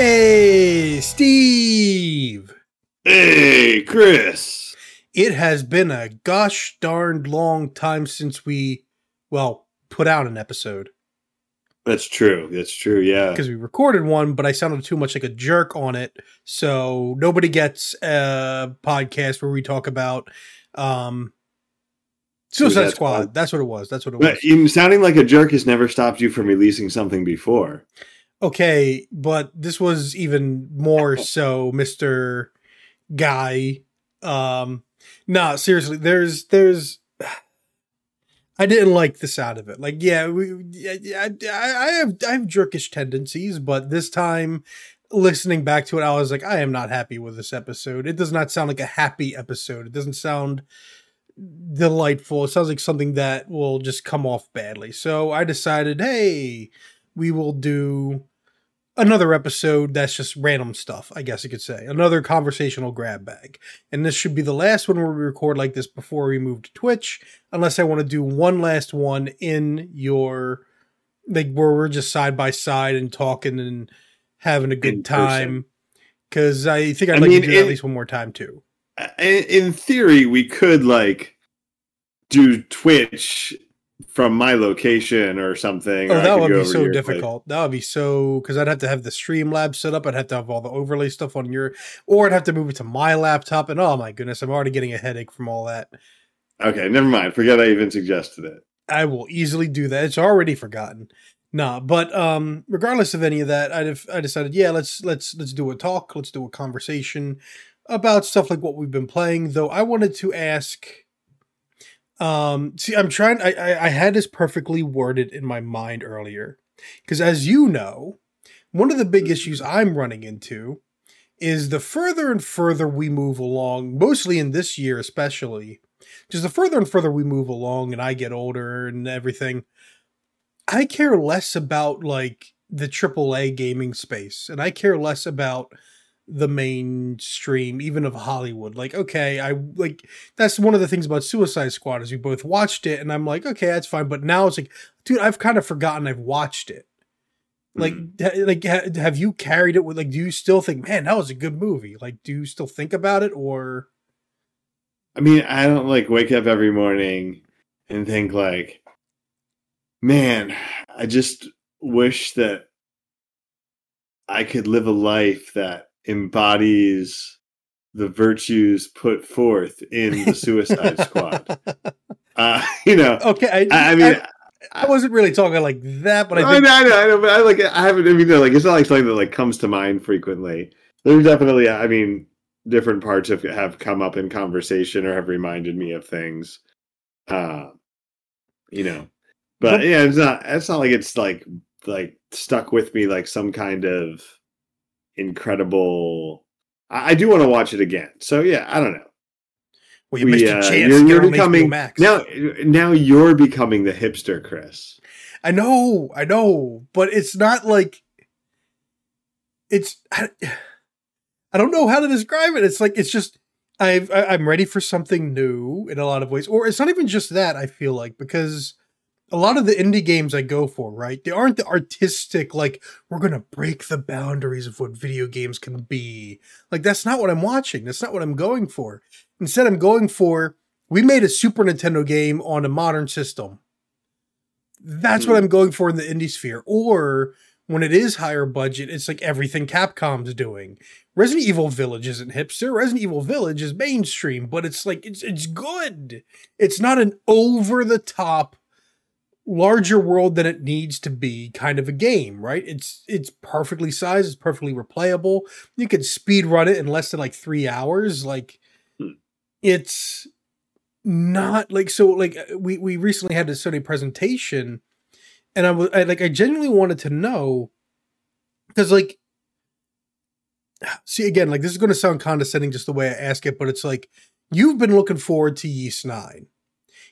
Hey, Steve! Hey, Chris! It has been a gosh darned long time since we, well, put out an episode. That's true. That's true. Yeah. Because we recorded one, but I sounded too much like a jerk on it. So nobody gets a podcast where we talk about um, Suicide. Squad. That's what it was. That's what it was. But sounding like a jerk has never stopped you from releasing something before. Okay, but this was even more so, Mister Guy. Um, no, seriously, there's there's. I didn't like the sound of it. Like, yeah, we, yeah, I, I have I have jerkish tendencies, but this time, listening back to it, I was like, I am not happy with this episode. It does not sound like a happy episode. It doesn't sound delightful. It sounds like something that will just come off badly. So I decided, hey, we will do another episode that's just random stuff, I guess you could say. Another conversational grab bag. And this should be the last one where we record like this before we move to Twitch, unless I want to do one last one in your like where we're just side by side and talking and having a good In time. Cause I think I'd I like mean, to do at least one more time too. In theory, we could like do Twitch from my location or something. Oh, I that would be so place. difficult. That would be so because I'd have to have the stream lab set up. I'd have to have all the overlay stuff on your, or I'd have to move it to my laptop. And oh my goodness, I'm already getting a headache from all that. Okay, never mind. Forget I even suggested it. I will easily do that. It's already forgotten. Nah, but um, regardless of any of that, I'd have, I decided, yeah, let's let's let's do a talk. Let's do a conversation about stuff like what we've been playing. Though I wanted to ask. Um, see, I'm trying. I I, I had this perfectly worded in my mind earlier, because as you know, one of the big issues I'm running into is the further and further we move along, mostly in this year especially, just the further and further we move along and I get older and everything, I care less about like the AAA gaming space and I care less about the mainstream even of Hollywood. Like okay, I like that's one of the things about Suicide Squad is we both watched it and I'm like okay, that's fine, but now it's like dude, I've kind of forgotten I've watched it. Like, mm. ha- like, ha- have you carried it with? Like, do you still think, man, that was a good movie? Like, do you still think about it, or I mean, I don't like wake up every morning and think like, man, I just wish that I could live a life that embodies the virtues put forth in the Suicide Squad. Uh, you know, okay? I, I mean, I, I wasn't really talking like that, but I I, think know, I know, I know, but I like, I haven't. I mean, like, it's not like something that like comes to mind frequently. There's definitely, I mean, different parts have have come up in conversation or have reminded me of things. Uh, you know, but But- yeah, it's not. It's not like it's like like stuck with me like some kind of incredible. I, I do want to watch it again. So yeah, I don't know. well, you We, missed your uh, chance. you're, you're becoming Max. now. Now you're becoming the hipster, Chris. I know, I know, but it's not like it's. I, I don't know how to describe it. It's like it's just I've I'm ready for something new in a lot of ways, or it's not even just that. I feel like because a lot of the indie games I go for, right? They aren't the artistic like we're gonna break the boundaries of what video games can be. Like that's not what I'm watching. That's not what I'm going for. Instead, I'm going for we made a Super Nintendo game on a modern system. That's what Hmm. I'm going for in the indie sphere. Or when it is higher budget, it's like everything Capcom's doing. Resident Evil Village isn't hipster. Resident Evil Village is mainstream, but it's like it's it's good. It's not an over the top larger world than it needs to be kind of a game, right? It's it's perfectly sized, it's perfectly replayable. You could speed run it in less than like 3 hours like Hmm. it's not like so like uh, we we recently had a Sony presentation and I was I, like I genuinely wanted to know because like see again like this is going to sound condescending just the way I ask it but it's like you've been looking forward to Ys 9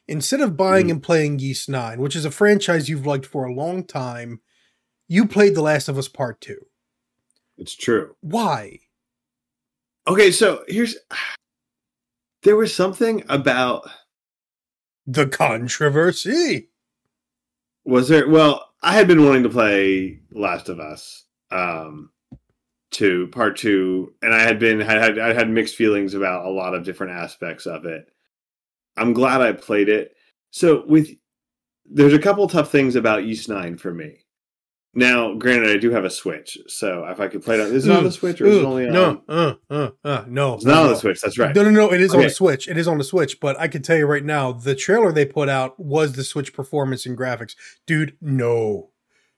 instead of buying Mhm. and playing Ys 9 which is a franchise you've liked for a long time you played The Last of Us Part 2 It's true. why Okay, so here's there was something about the controversy was there well, I had been wanting to play Last of Us. Um to part two, and I had been had had I had mixed feelings about a lot of different aspects of it. I'm glad I played it. So with there's a couple tough things about Ys Nine for me. Now, granted, I do have a Switch, so if I could play it, on, is it on the Switch or is it only on? no, uh, uh, uh, no, It's not on the Switch. That's right. No, no, no. It is on the Switch. It is on the Switch. But I can tell you right now, the trailer they put out was the Switch performance and graphics. Dude, no,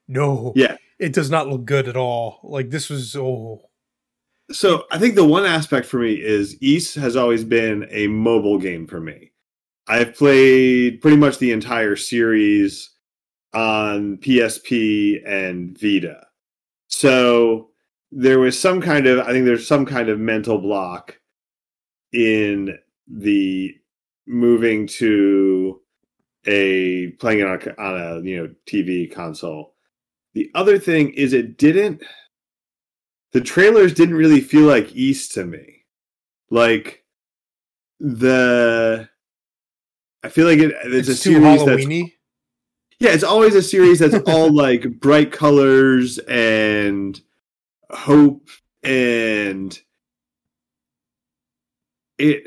no. Yeah. it does not look good at all. Like this was oh, So I think the one aspect for me is Ys has always been a mobile game for me. I've played pretty much the entire series on PSP and Vita. So there was some kind of I think there's some kind of mental block in the moving to a playing it on a, on a you know TV console. The other thing is it didn't the trailers didn't really feel like Ys to me. Like the I feel like it, it's, it's, a too series that's Halloweeny. yeah, it's always a series that's all like bright colors and hope and it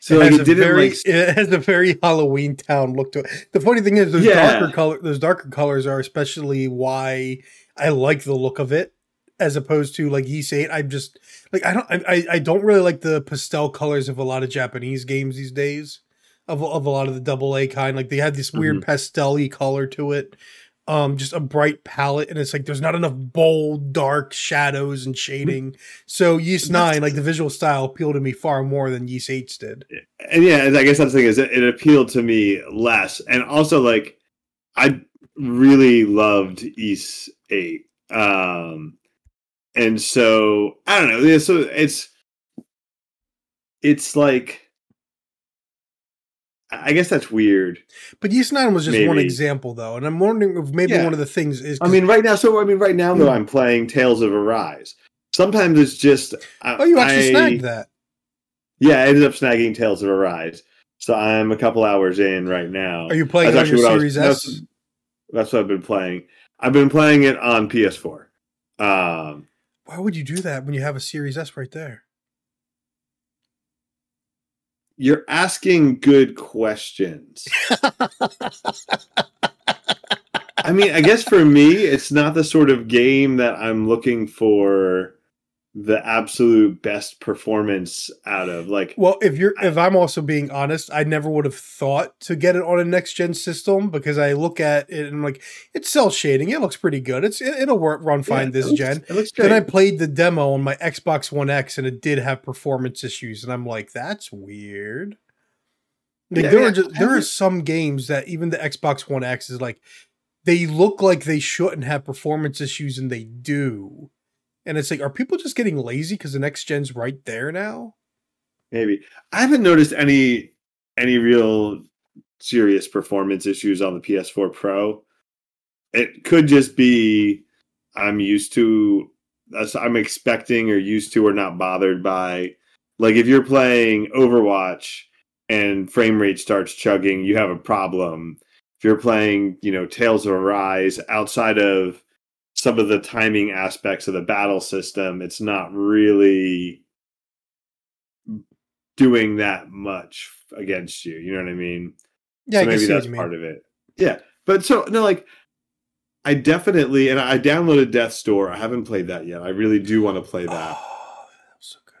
so it like has it a didn't very, like it has a very Halloween town look to it. The funny thing is, those Yeah. darker color, those darker colors are especially why I like the look of it, as opposed to like Ys Eight. I'm just like I don't, I- I don't really like the pastel colors of a lot of Japanese games these days. Of, of a lot of the double A kind, like they had this weird Mm-hmm. pastel-y color to it, um, just a bright palette, and it's like there's not enough bold, dark shadows and shading. So That's- Nine, like the visual style, appealed to me far more than Ys Eight did. and yeah, I guess that's the thing is it, it appealed to me less, and also like I really loved Ys Eight, um, and so I don't know. So it's it's like I guess that's weird. But Ys Nine was just one example, though, and I'm wondering if maybe Yeah. one of the things is. I mean, right now. So I mean, right now though. I'm playing Tales of Arise. Sometimes it's just I- oh, you actually I- snagged that. Yeah, I ended up snagging Tales of Arise. So I'm a couple hours in right now. Are you playing That's on your I was- Series that's- S? That's what I've been playing. I've been playing it on PS4. Um, Why would you do that when you have a Series S right there? You're asking good questions. I mean, I guess for me, it's not the sort of game that I'm looking for the absolute best performance out of. Like, Well, if you're, if I'm also being honest, I never would have thought to get it on a next gen system because I look at it and I'm like, it's cell shading. It looks pretty good. It's it, it'll work, run fine yeah, this looks- gen. It looks great. Then I played the demo on my Xbox One X and it did have performance issues, and I'm like, that's weird. Like Yeah, there yeah, are just there are some games that even the Xbox One X is like they look like they shouldn't have performance issues and they do. And it's like, are people just getting lazy because the next gen's right there now? Maybe I haven't noticed any any real serious performance issues on the PS4 Pro. It could just be I'm used to I'm expecting or used to or not bothered by like if you're playing Overwatch and frame rate starts chugging, you have a problem. If you're playing, you know, Tales of Arise outside of some of the timing aspects of the battle system, it's not really doing that much against you. You know what I mean? Yeah, so I maybe that's part of it. Yeah, but so no, like I definitely and I downloaded Death's Door. I haven't played that yet. I really do want to play that. Oh, that was so good.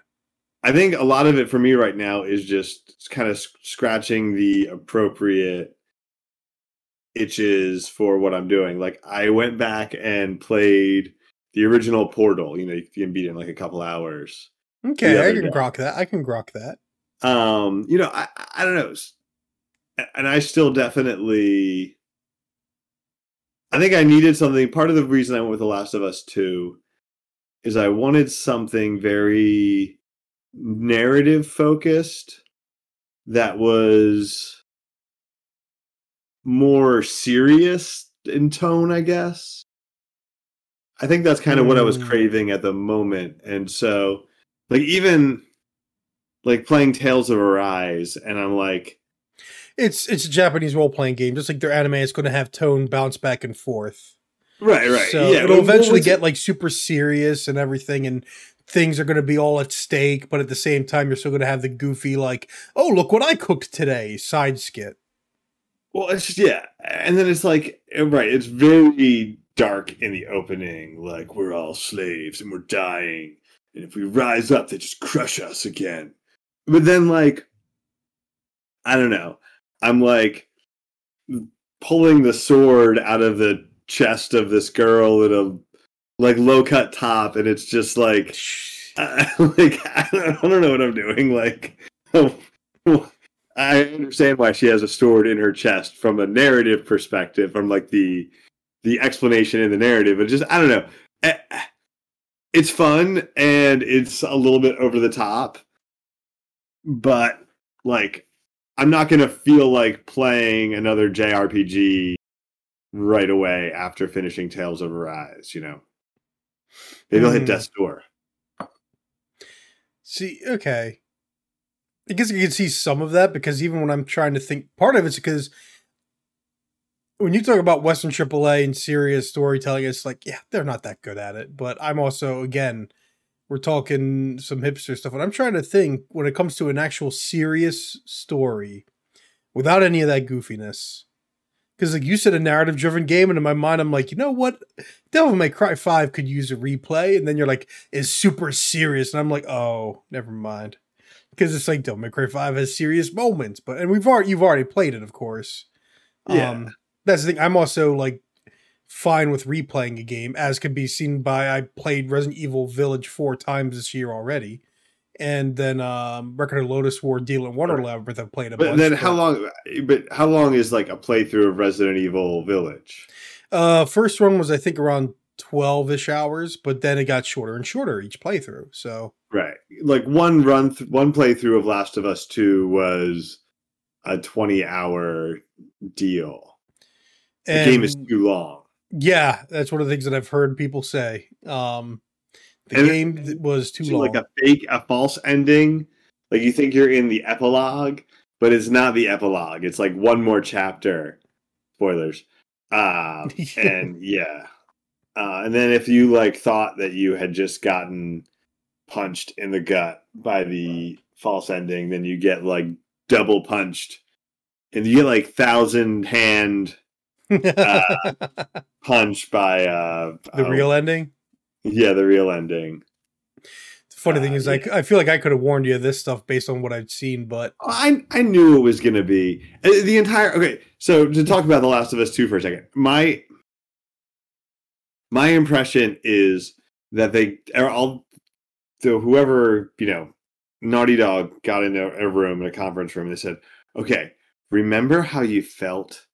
I think a lot of it for me right now is just kind of scratching the appropriate itches for what I'm doing. Like I went back and played the original Portal. You know, you can beat it in like a couple hours. Okay, I can day. grok that. I can grok that. um you know i i don't know and i still definitely i think i needed something part of the reason i went with the last of us 2 is i wanted something very narrative focused that was more serious in tone i guess i think that's kind of what i was Mm. craving at the moment and so like even like playing Tales of Arise, and I'm like, It's it's a Japanese role playing game, just like their anime is going to have tone bounce back and forth. Right, right. So yeah, it'll eventually get like super serious and everything, and things are going to be all at stake. But at the same time, you're still going to have the goofy, like, "Oh, look what I cooked today" side skit. Well, it's just yeah, and then it's like eh, right. It's very dark in the opening. Like we're all slaves and we're dying, and if we rise up, they just crush us again. But then, like, I don't know. I'm like pulling the sword out of the chest of this girl in a like low cut top, and it's just like I, like I don't, I don't know what I'm doing. Like, I understand why she has a sword in her chest from a narrative perspective, from like the the explanation in the narrative. But just I don't know. Eh, It's fun and it's a little bit over the top, but like I'm not gonna feel like playing another JRPG right away after finishing Tales of Arise. You know, maybe I'll hit Hmm. Death's Door. See, okay. I guess you can see some of that because even when I'm trying to think, part of it's because when you talk about Western AAA and serious storytelling, it's like, yeah, they're not that good at it. But I'm also, again, we're talking some hipster stuff. And I'm trying to think when it comes to an actual serious story without any of that goofiness. Because, like you said, a narrative driven game. And in my mind, I'm like, you know what? Devil May Cry 5 could use a replay. And then you're like, is super serious. And I'm like, oh, never mind. Because it's like Devil May Cry 5 has serious moments. But, and we've already, you've already played it, of course. Yeah. Um, that's the thing. I'm also like fine with replaying a game, as can be seen by I played Resident Evil Village four times this year already, and then um, Record of Lodoss War, Deedlit in Wonder Labyrinth I've played a But bunch. then how long? But how long is like a playthrough of Resident Evil Village? Uh, first one was I think around twelve ish hours, but then it got shorter and shorter each playthrough. So Right, like one run, th- one playthrough of Last of Us Two was a twenty-hour deal. The and game is too long. yeah, that's one of the things that I've heard people say. Um, the And- game th- was too long. like a fake, a false ending. Like you think you're in the epilogue, but it's not the epilogue. It's like one more chapter. Spoilers. Uh, and yeah, uh, and then if you like thought that you had just gotten punched in the gut by the false ending, then you get like double punched, and you get like thousand hand punch by uh the uh, real ending. yeah the real ending. The funny Uh, thing is, yeah. like, I feel like I could have warned you of this stuff based on what I've seen, but I I knew it was gonna be Uh, the entire. Okay, so to talk about The Last of Us Two for a second, my my impression is that they are all so whoever you know, Naughty Dog got in a, room in a conference room. and They said, "Okay, remember how you felt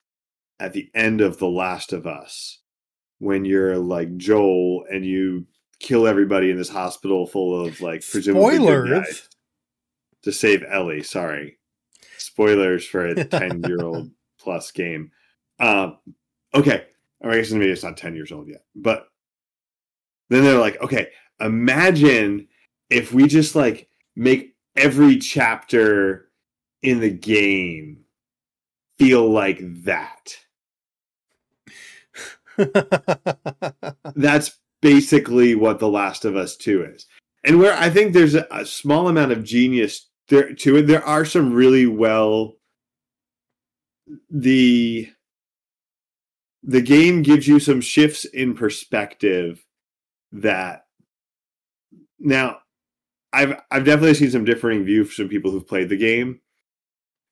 at the end of The Last of Us when you're like Joel and you." Kill everybody in this hospital full of like presumably spoilers. to save Ellie. Sorry, spoilers for a ten-year-old plus game. Um, okay, or I guess maybe it's not ten years old yet, but then they're like, okay, imagine if we just like make every chapter in the game feel like that. That's basically what The Last of Us 2 is. And where I think there's a, a small amount of genius there to it, there are some really well the the game gives you some shifts in perspective that now I've I've definitely seen some differing views from people who've played the game.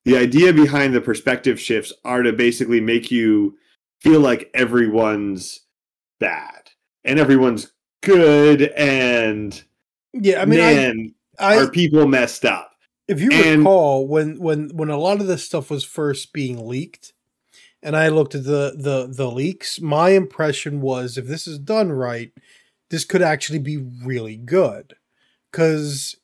The idea behind the perspective shifts are to basically make you feel like everyone's bad and everyone's good and yeah, I mean, I, man I, are people messed up. if you and- recall, when when when a lot of this stuff was first being leaked, and I looked at the the the leaks, my impression was if this is done right, this could actually be really good, because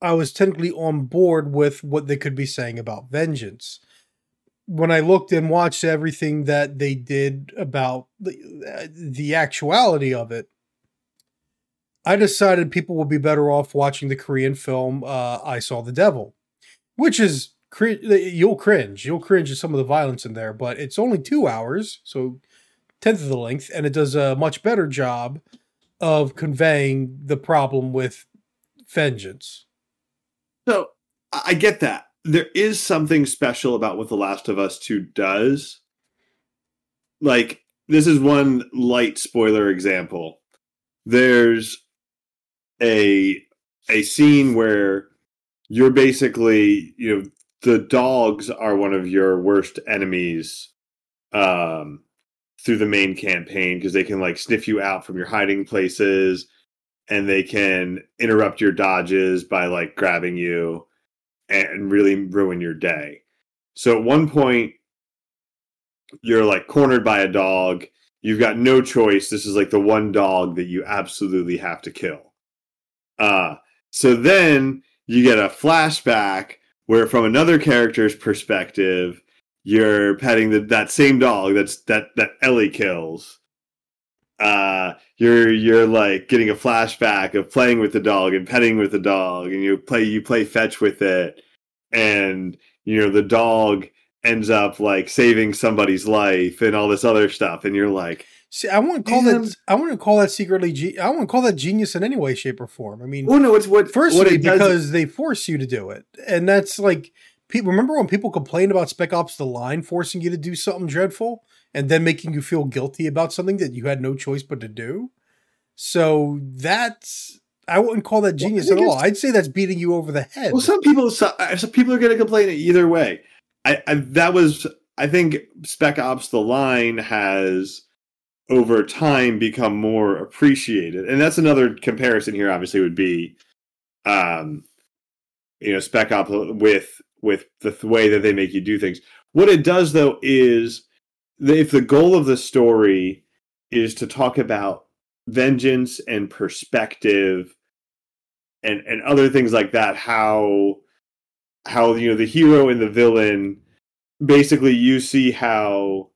I was technically on board with what they could be saying about vengeance. When I looked and watched everything that they did about the, the actuality of it, I decided people would be better off watching the Korean film uh, "I Saw the Devil," which is cri- you'll cringe. You'll cringe at some of the violence in there, but it's only two hours, so tenth of the length, and it does a much better job of conveying the problem with vengeance. So I get that. There is something special about what The Last of Us 2 does. Like, this is one light spoiler example. There's a a scene where you're basically, you know, the dogs are one of your worst enemies um through the main campaign because they can like sniff you out from your hiding places and they can interrupt your dodges by like grabbing you and really ruin your day. So at one point you're like cornered by a dog. You've got no choice. This is like the one dog that you absolutely have to kill. Uh so then you get a flashback where from another character's perspective you're petting the, that same dog that's that that Ellie kills. Uh, you're you're like getting a flashback of playing with the dog and petting with the dog, and you play you play fetch with it, and you know the dog ends up like saving somebody's life and all this other stuff, and you're like, See, I wouldn't call that. I wouldn't call that secretly. Ge- I wouldn't call that genius in any way, shape, or form. I mean, well, no, it's what firstly what it does- because they force you to do it, and that's like. Pe- Remember when people complained about Spec Ops: The Line forcing you to do something dreadful and then making you feel guilty about something that you had no choice but to do? So that's I wouldn't call that genius think at all. I'd say that's beating you over the head. Well, some people, some, uh, some people are going to complain either way. I, I that was, I think, Spec Ops: The Line has over time become more appreciated, and that's another comparison here. Obviously, would be, um, you know, Spec Ops with with the th- way that they make you do things. What it does, though, is that if the goal of the story is to talk about vengeance and perspective and and other things like that how how you know the hero and the villain basically you see how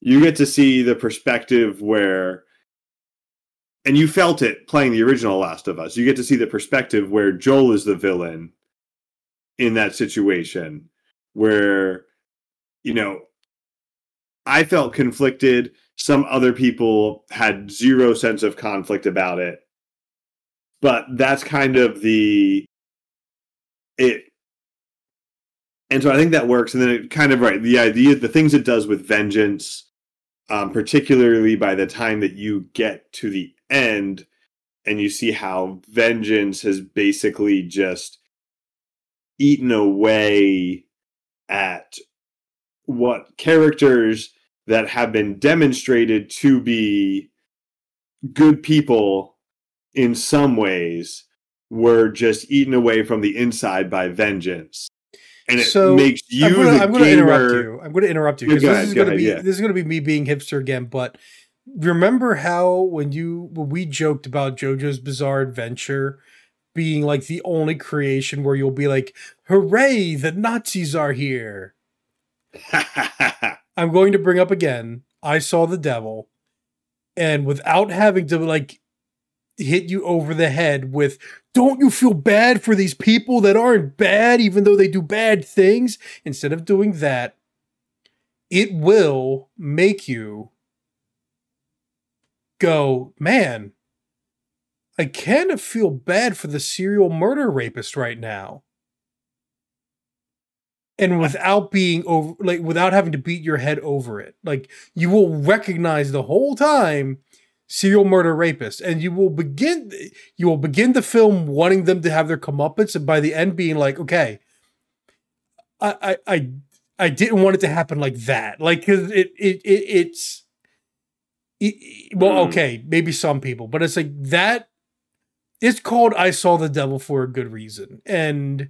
you get to see the perspective where and you felt it playing the original last of us you get to see the perspective where joel is the villain in that situation where you know i felt conflicted. Some other people had zero sense of conflict about it. But that's kind of the it and so i think that works. And then it kind of right the idea the things it does with vengeance um, particularly by the time that you get to the end and you see how vengeance has basically just eaten away at what characters that have been demonstrated to be good people in some ways were just eaten away from the inside by vengeance and it So, makes you I'm gonna, the I'm gonna gamer interrupt you. I'm gonna interrupt you because this is go gonna ahead, be yeah. this is gonna be me being hipster again. But remember how when you when we joked about JoJo's Bizarre Adventure being like the only creation where you'll be like, "Hooray, the Nazis are here!" I'm going to bring up again. I saw the devil, and without having to like hit you over the head with don't you feel bad for these people that aren't bad even though they do bad things instead of doing that it will make you go man i kind of feel bad for the serial murder rapist right now. And without being over like without having to beat your head over it. Like you will recognize the whole time serial murder rapist. And you will begin you will begin the film wanting them to have their comeuppance and by the end being like okay i i i, I didn't want it to happen like that. Like because it, it it it's it, it- well Hmm. okay maybe some people but it's like that it's called i saw the devil for a good reason and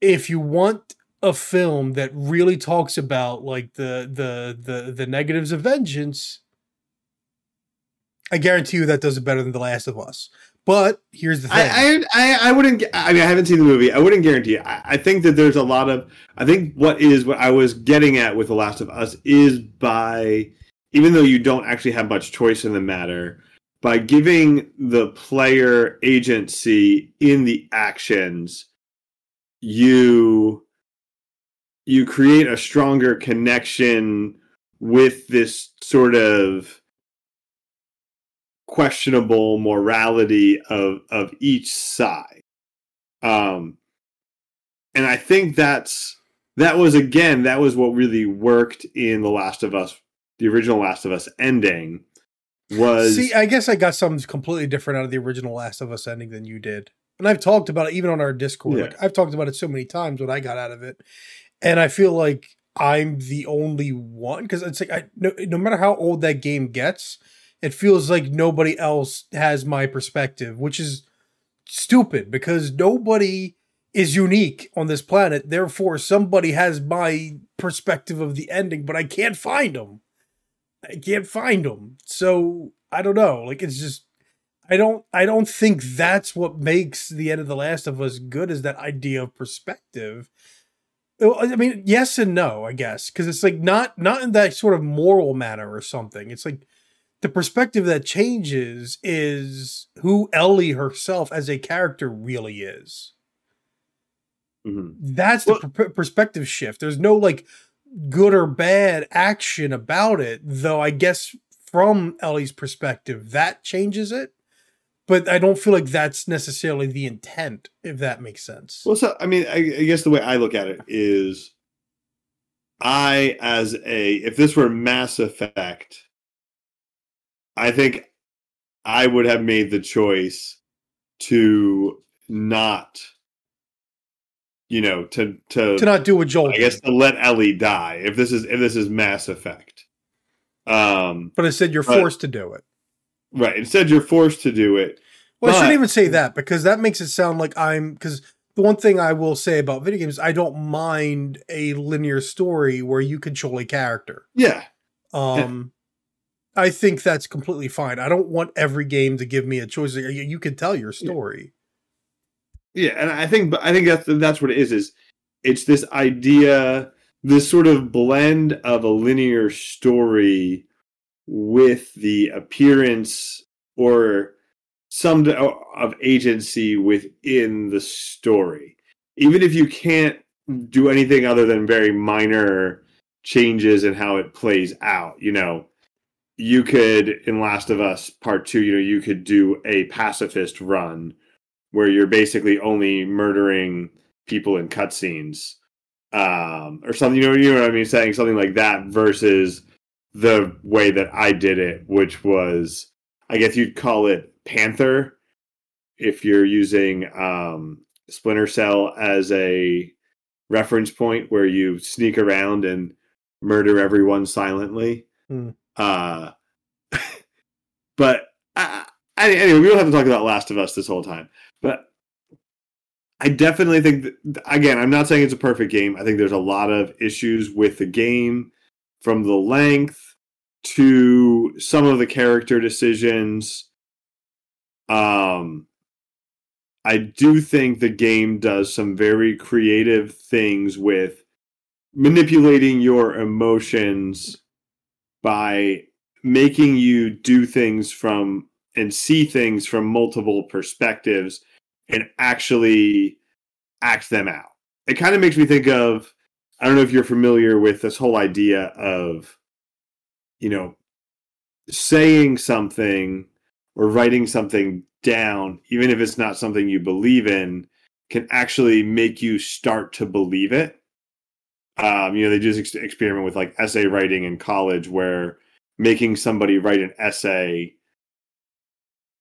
if you want a film that really talks about like the the the the negatives of vengeance i guarantee you that does it better than the last of us but here's the thing I, I I wouldn't. I mean, I haven't seen the movie. I wouldn't guarantee. It. I, I think that there's a lot of. I think what is what I was getting at with The Last of Us is by, even though you don't actually have much choice in the matter, by giving the player agency in the actions, you you create a stronger connection with this sort of questionable morality of of each side. Um and I think that's that was again that was what really worked in the Last of Us, the original Last of Us ending was See, I guess I got something completely different out of the original Last of Us ending than you did. And I've talked about it even on our Discord. Yeah. Like I've talked about it so many times what I got out of it. And I feel like I'm the only one because it's like I no, no matter how old that game gets, it feels like nobody else has my perspective, which is stupid because nobody is unique on this planet. Therefore, somebody has my perspective of the ending, but I can't find them. I can't find them. So I don't know. Like it's just I don't I don't think that's what makes the end of the Last of Us good is that idea of perspective. I mean, yes and no, I guess, because it's like not not in that sort of moral manner or something. It's like the perspective that changes is who Ellie herself as a character really is. Mhm. That's the Well- per- perspective shift. There's no like good or bad action about it, though. I guess from Ellie's perspective, that changes it. But I don't feel like that's necessarily the intent, if that makes sense. Well, so I mean, I, I guess the way I look at it is, I as a if this were Mass Effect, I think I would have made the choice to not, you know, to to, to not do what Joel I guess to let Ellie die if this is if this is Mass Effect. Um, but instead you're Right. forced to do it. right. Instead, you're forced to do it. Well, I shouldn't even say that because that makes it sound like I'm because the one thing I will say about video games, I don't mind a linear story where you control a character. Yeah, Um, I think that's completely fine. I don't want every game to give me a choice. You, you can tell your story. Yeah, and I think, I think that's that's what it is. Is it's this idea, this sort of blend of a linear story with the appearance or some of agency within the story, even if you can't do anything other than very minor changes in how it plays out. You know, you could in Last of Us Part Two, you know, you could do a pacifist run where you're basically only murdering people in cutscenes, um, or something. You know, you know what I mean? Saying something like that versus the way that I did it, which was, I guess you'd call it Panther, if you're using um, Splinter Cell as a reference point, where you sneak around and murder everyone silently. Hmm. Uh, but anyway, we don't have to talk about Last of Us this whole time. But I definitely think that, again, I'm not saying it's a perfect game. I think there's a lot of issues with the game from the length to some of the character decisions. Um, I do think the game does some very creative things with manipulating your emotions by making you do things from and see things from multiple perspectives and actually act them out. It kind of makes me think of I don't know if you're familiar with this whole idea of you know saying something or writing something down even if it's not something you believe in can actually make you start to believe it. Um, you know, they this ex- experiment with like essay writing in college where making somebody write an essay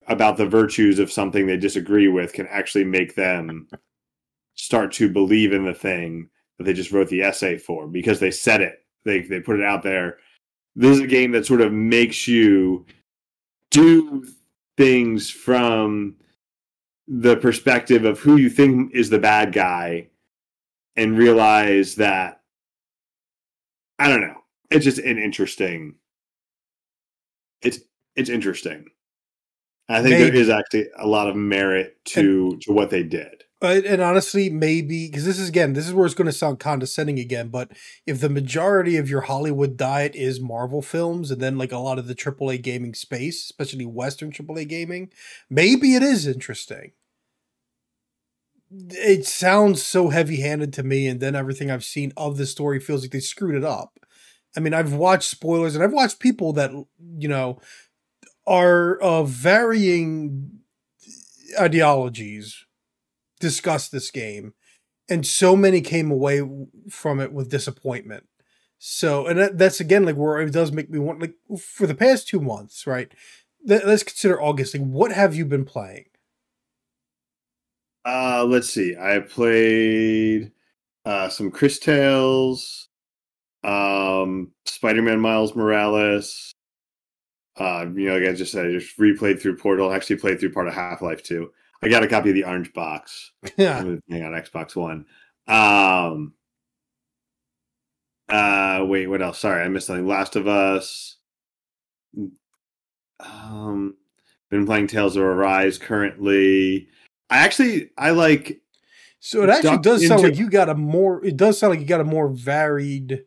about the virtues of something they disagree with can actually make them start to believe in the thing that they just wrote the essay for because they said it. They they put it out there. This is a game that sort of makes you do things from the perspective of who you think is the bad guy and realize that I don't know. It's just an interesting it's it's interesting. I think there Maybe. is actually a lot of merit to to what they did. And honestly, maybe because this is again, this is where it's going to sound condescending again. But if the majority of your Hollywood diet is Marvel films, and then like a lot of the AAA gaming space, especially Western AAA gaming, maybe it is interesting. It sounds so heavy-handed to me, and then everything I've seen of the story feels like they screwed it up. I mean, I've watched spoilers and I've watched people that you know are of varying ideologies discuss this game, and so many came away from it with disappointment. So, and that, that's again like where it does make me want like for the past two months, right? let's consider August. Like, what have you been playing? Uh, let's see. I played uh, some chris Tales, um, Spider-Man Miles Morales. Uh, you know, like I just said, I just replayed through Portal. Actually, played through part of Half-Life 2. I got a copy of the Orange Box. Yeah, on Xbox One. Um, uh, wait, what else? Sorry, I missed something. Last of Us. Um, been playing Tales of Arise currently. I actually I like. So it actually does sound like you got a more. It does sound like you got a more varied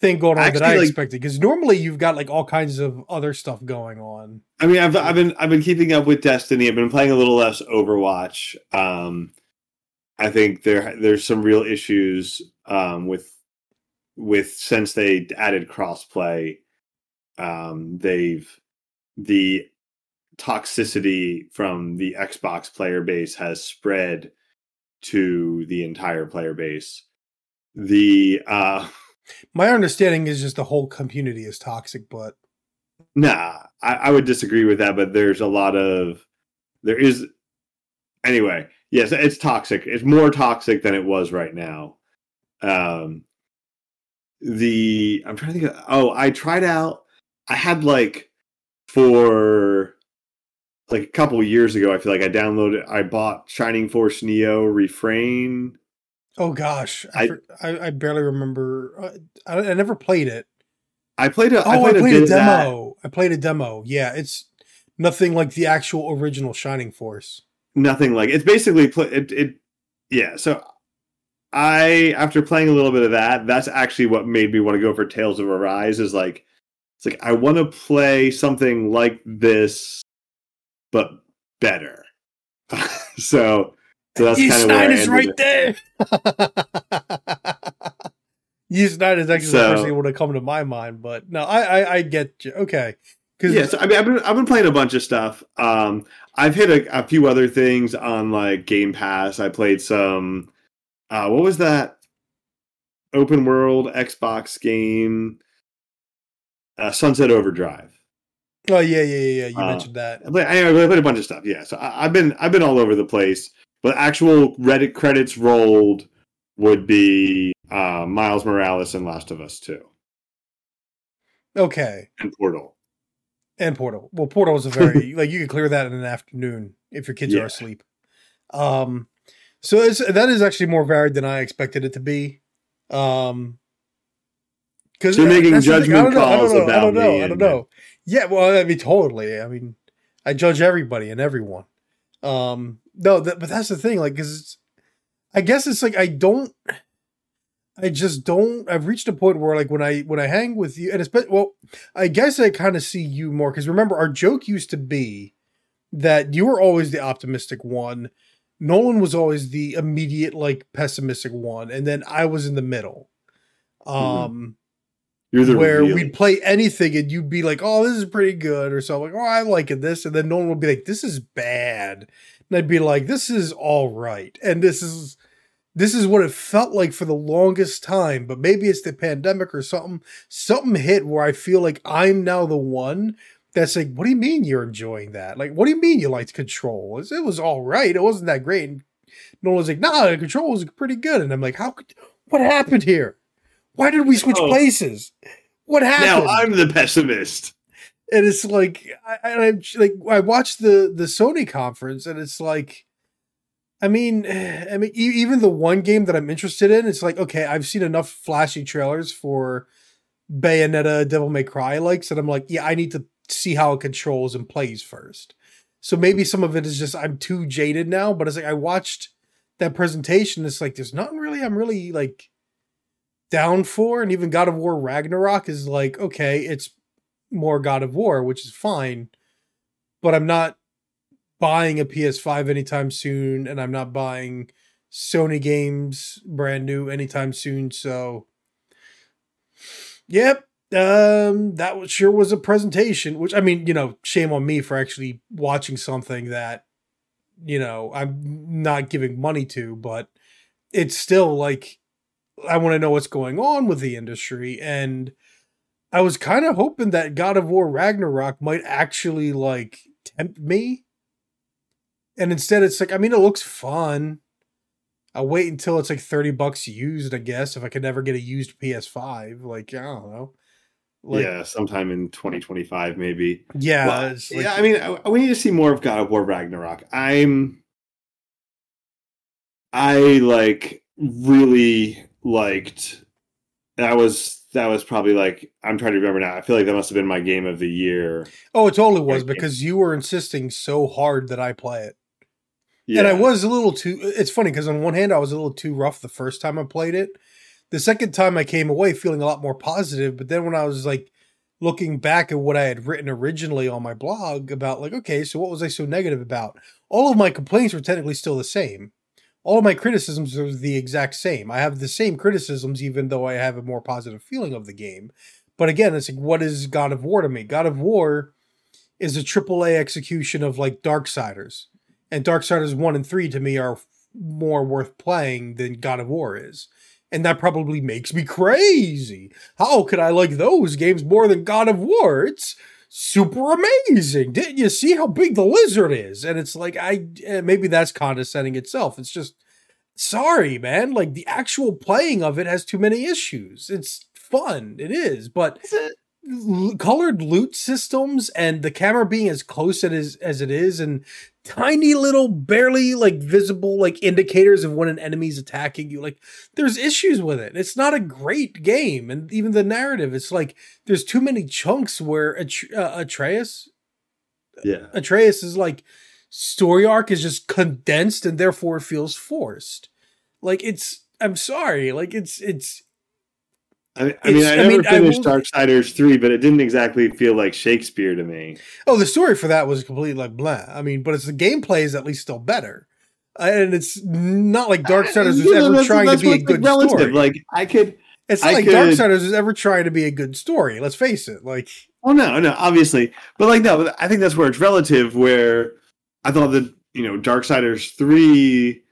thing going on actually, than I like, expected. Because normally you've got like all kinds of other stuff going on. I mean, I've I've been I've been keeping up with Destiny. I've been playing a little less Overwatch. Um, I think there there's some real issues um, with with since they added crossplay. Um, they've the toxicity from the Xbox player base has spread to the entire player base. The uh my understanding is just the whole community is toxic, but nah, I, I would disagree with that. But there's a lot of there is anyway. Yes, it's toxic. It's more toxic than it was right now. Um, the I'm trying to think. Of, oh, I tried out. I had like for like a couple years ago. I feel like I downloaded, I bought Shining Force Neo Refrain. Oh gosh, I I, I, barely remember. Uh, I, I never played it. I played a. Oh, I played, I played a, a demo. I played a demo. Yeah, it's nothing like the actual original Shining Force. Nothing like it's basically it. It yeah. So I after playing a little bit of that, that's actually what made me want to go for Tales of Arise. Is like it's like I want to play something like this, but better. so, so that's kind of where is right it. there. Ys Nine is actually so, the first thing would have come to my mind, but no, I I, I get you. Okay. Yes, yeah, so, I mean I've been I've been playing a bunch of stuff. Um, I've hit a, a few other things on like Game Pass. I played some. Uh, what was that? Open world Xbox game uh, Sunset Overdrive. Oh yeah, yeah, yeah. You uh, mentioned that. I, I played a bunch of stuff. Yeah, so I, have been I've been all over the place. But actual Reddit credits rolled would be uh, Miles Morales and Last of Us Two. Okay. And Portal. And Portal. Well, Portal is a very like you can clear that in an afternoon if your kids yeah. are asleep. Um, so it's, that is actually more varied than I expected it to be. Um, because you're making judgment calls I don't know, I don't know. I don't know. Yeah, well, I mean, totally. I mean, I judge everybody and everyone. Um, no, but that's the thing. Like, because I guess it's like I don't. I just don't. I've reached a point where, like, when I when I hang with you, and it's but well, I guess I kind of see you more because remember our joke used to be that you were always the optimistic one. Nolan was always the immediate like pessimistic one, and then I was in the middle. Mm-hmm. Um, mm-hmm where real. we'd play anything and you'd be like, "Oh, this is pretty good," or so like, "Oh, I like it this," and then Nolan would be like, "This is bad," and I'd be like, "This is all right," and this is this is what it felt like for the longest time. But maybe it's the pandemic or something. Something hit where I feel like I'm now the one that's like, "What do you mean you're enjoying that? Like, what do you mean you liked Control? It was all right. It wasn't that great." And no one's like, "Nah, Control was pretty good," and I'm like, "How? Could, what happened here?" Why did we switch oh. places? What happened? Now I'm the pessimist. And it's like I, I like I watched the the Sony conference, and it's like, I mean, I mean, even the one game that I'm interested in, it's like, okay, I've seen enough flashy trailers for Bayonetta, Devil May Cry likes, and I'm like, yeah, I need to see how it controls and plays first. So maybe some of it is just I'm too jaded now, but it's like I watched that presentation. It's like there's nothing really I'm really like down for, and even God of War Ragnarok is like, okay, it's more God of War, which is fine, but I'm not buying a PS5 anytime soon, and I'm not buying Sony games brand new anytime soon. So Yep. Um, that was, sure was a presentation, which I mean, you know, shame on me for actually watching something that, you know, I'm not giving money to, but it's still like, I want to know what's going on with the industry. And I was kind of hoping that God of War Ragnarok might actually like tempt me. And instead, it's like, I mean, it looks fun. I'll wait until it's like 30 bucks used, I guess, if I could never get a used PS5. Like, I don't know. Like, yeah, sometime in 2025, maybe. Yeah. Well, like, yeah, I mean, I, we need to see more of God of War Ragnarok. I'm. I like really liked. That was that was probably like I'm trying to remember now. I feel like that must have been my game of the year. Oh, it totally was because you were insisting so hard that I play it. Yeah. And I was a little too. It's funny because on one hand, I was a little too rough the first time I played it. The second time, I came away feeling a lot more positive. But then when I was like looking back at what I had written originally on my blog about, like, okay, so what was I so negative about? All of my complaints were technically still the same. All of my criticisms are the exact same. I have the same criticisms, even though I have a more positive feeling of the game. But again, it's like, what is God of War to me? God of War is a AAA execution of like Darksiders and Darksiders 1 and 3 to me are more worth playing than God of War is. And that probably makes me crazy. How could I like those games more than God of War? It's super amazing. Didn't you see how big the lizard is? And it's like, I eh, maybe that's condescending itself. It's just, sorry, man. Like the actual playing of it has too many issues. It's fun. It is. But. Is it? colored loot systems and the camera being as close as as it is and tiny little barely like visible like indicators of when an enemy's attacking you. Like there's issues with it. It's not a great game. And even the narrative it's like there's too many chunks where uh, Atreus yeah. Atreus is like story arc is just condensed and therefore feels forced. Like it's I'm sorry. Like it's it's I, I mean, I never I mean, finished Darksiders three, but it didn't exactly feel like Shakespeare to me. Oh, the story for that was completely like blah. I mean, but it's the gameplay is at least still better, uh, and it's not like Darksiders was ever that's, trying that's to be a good relative. story. Like I could, it's not I like could, Darksiders is ever trying to be a good story. Let's face it. Like, oh no, no, obviously, but like no, I think that's where it's relative. Where I thought that you know Darksiders three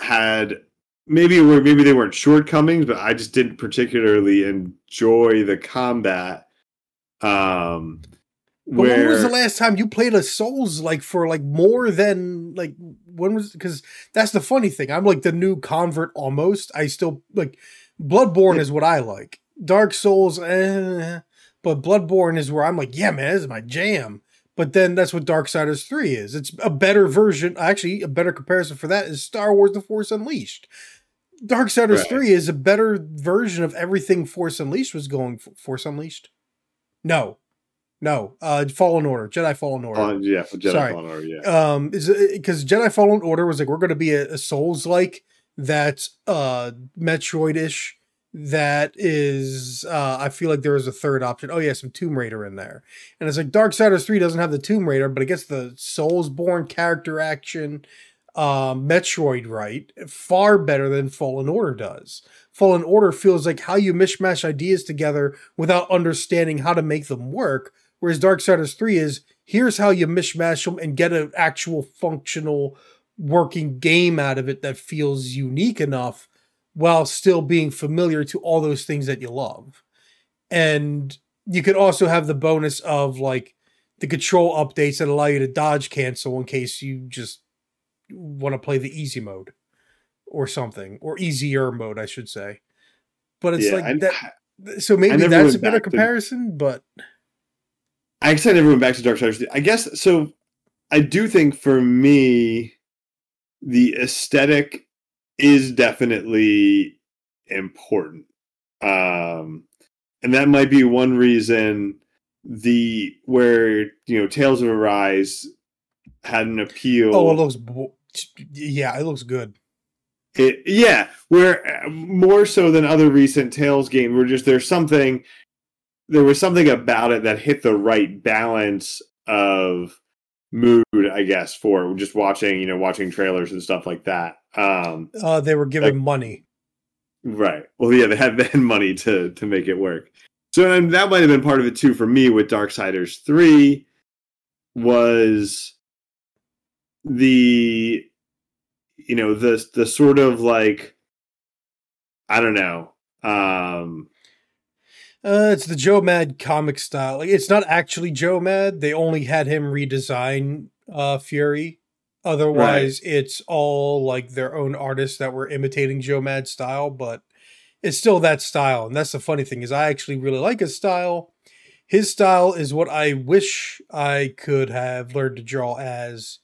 had maybe were maybe they weren't shortcomings, but I just didn't particularly enjoy the combat. Um, where... when was the last time you played a Souls like for like more than like when was because that's the funny thing. I'm like the new convert almost. I still like Bloodborne yeah. is what I like. Dark Souls, eh, but Bloodborne is where I'm like, yeah, man, this is my jam. But then that's what Darksiders 3 is. It's a better version, actually, a better comparison for that is Star Wars The Force Unleashed. Darksiders right. 3 is a better version of everything Force Unleashed was going for. Force Unleashed? No. No. Uh Fallen Order. Jedi Fallen Order. Uh, yeah, Jedi Sorry. Fallen Order, yeah. Um is because Jedi Fallen Order was like we're gonna be a, a Souls like that uh Metroid-ish that is uh I feel like there is a third option. Oh yeah, some Tomb Raider in there. And it's like Dark Darksiders 3 doesn't have the Tomb Raider, but it gets the Soulsborne character action uh, Metroid right far better than Fallen Order does. Fallen Order feels like how you mishmash ideas together without understanding how to make them work, whereas Darksiders 3 is here's how you mishmash them and get an actual functional working game out of it that feels unique enough while still being familiar to all those things that you love. And you could also have the bonus of like the control updates that allow you to dodge cancel in case you just want to play the easy mode or something or easier mode, I should say. But it's yeah, like I, that. So maybe that's a better comparison, to, but I guess I never went back to Darksiders. I guess so. I do think for me, the aesthetic is definitely important, um, and that might be one reason the where you know Tales of Arise had an appeal. Oh, it looks yeah, it looks good. It, yeah, where more so than other recent Tales games, where just there's something, there was something about it that hit the right balance of mood, I guess, for just watching, you know, watching trailers and stuff like that. Um, uh, they were giving money. Right. Well, yeah, they had, had money to to make it work. So and that might have been part of it too for me with Darksiders 3 was the you know the the sort of like I don't know um uh, it's the Joe Mad comic style. Like it's not actually Joe Mad. They only had him redesign uh Fury. Otherwise, right. it's all like their own artists that were imitating Joe Mad style, but it's still that style. And that's the funny thing is I actually really like his style. His style is what I wish I could have learned to draw as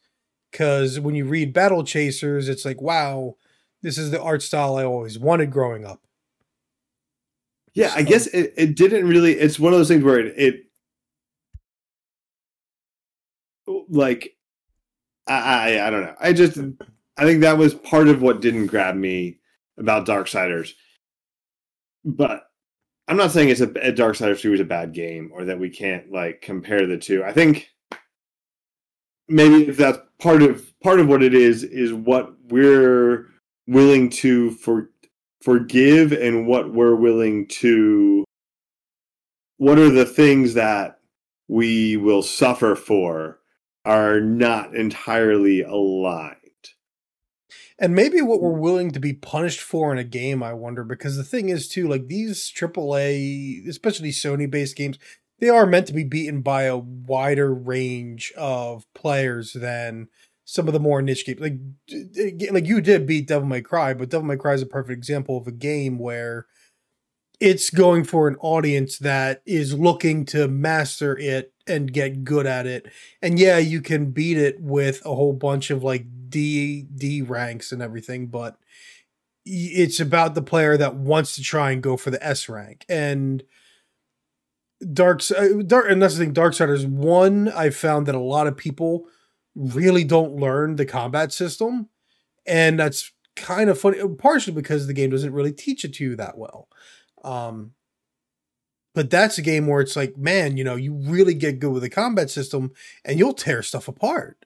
cuz when you read Battle Chasers, it's like, wow, this is the art style I always wanted growing up. Yeah, so, I guess it, it didn't really. It's one of those things where it, it like I, I I don't know. I just I think that was part of what didn't grab me about Darksiders. But I'm not saying it's a, a Darksiders 2 is a bad game or that we can't like compare the two. I think maybe if that's part of part of what it is is what we're willing to for forgive and what we're willing to what are the things that we will suffer for are not entirely aligned. And maybe what we're willing to be punished for in a game i wonder because the thing is too like these aaa especially sony based games they are meant to be beaten by a wider range of players than some of the more niche games. Like like you did beat Devil May Cry, but Devil May Cry is a perfect example of a game where it's going for an audience that is looking to master it and get good at it. And yeah, you can beat it with a whole bunch of like D D ranks and everything, but it's about the player that wants to try and go for the S rank. And Dark, uh, Dark and that's the thing. Darksiders one, I found that a lot of people really don't learn the combat system. And that's kind of funny, partially because the game doesn't really teach it to you that well. Um, but that's a game where it's like, man, you know, you really get good with the combat system and you'll tear stuff apart.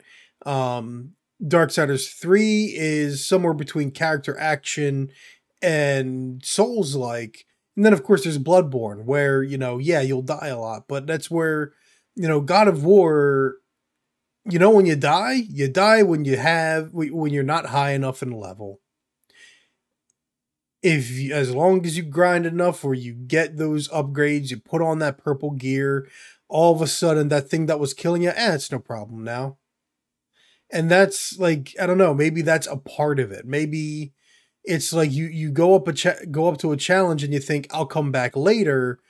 Um, Darksiders 3 is somewhere between character action and Souls like. And then, of course, there's Bloodborne, where, you know, yeah, you'll die a lot, but that's where, you know, God of War you know when you die you die when you have when you're not high enough in level. If you, as long as you grind enough or you get those upgrades you put on that purple gear all of a sudden that thing that was killing you eh, it's no problem now. And that's like i don't know maybe that's a part of it. Maybe it's like you you go up a cha- go up to a challenge and you think i'll come back later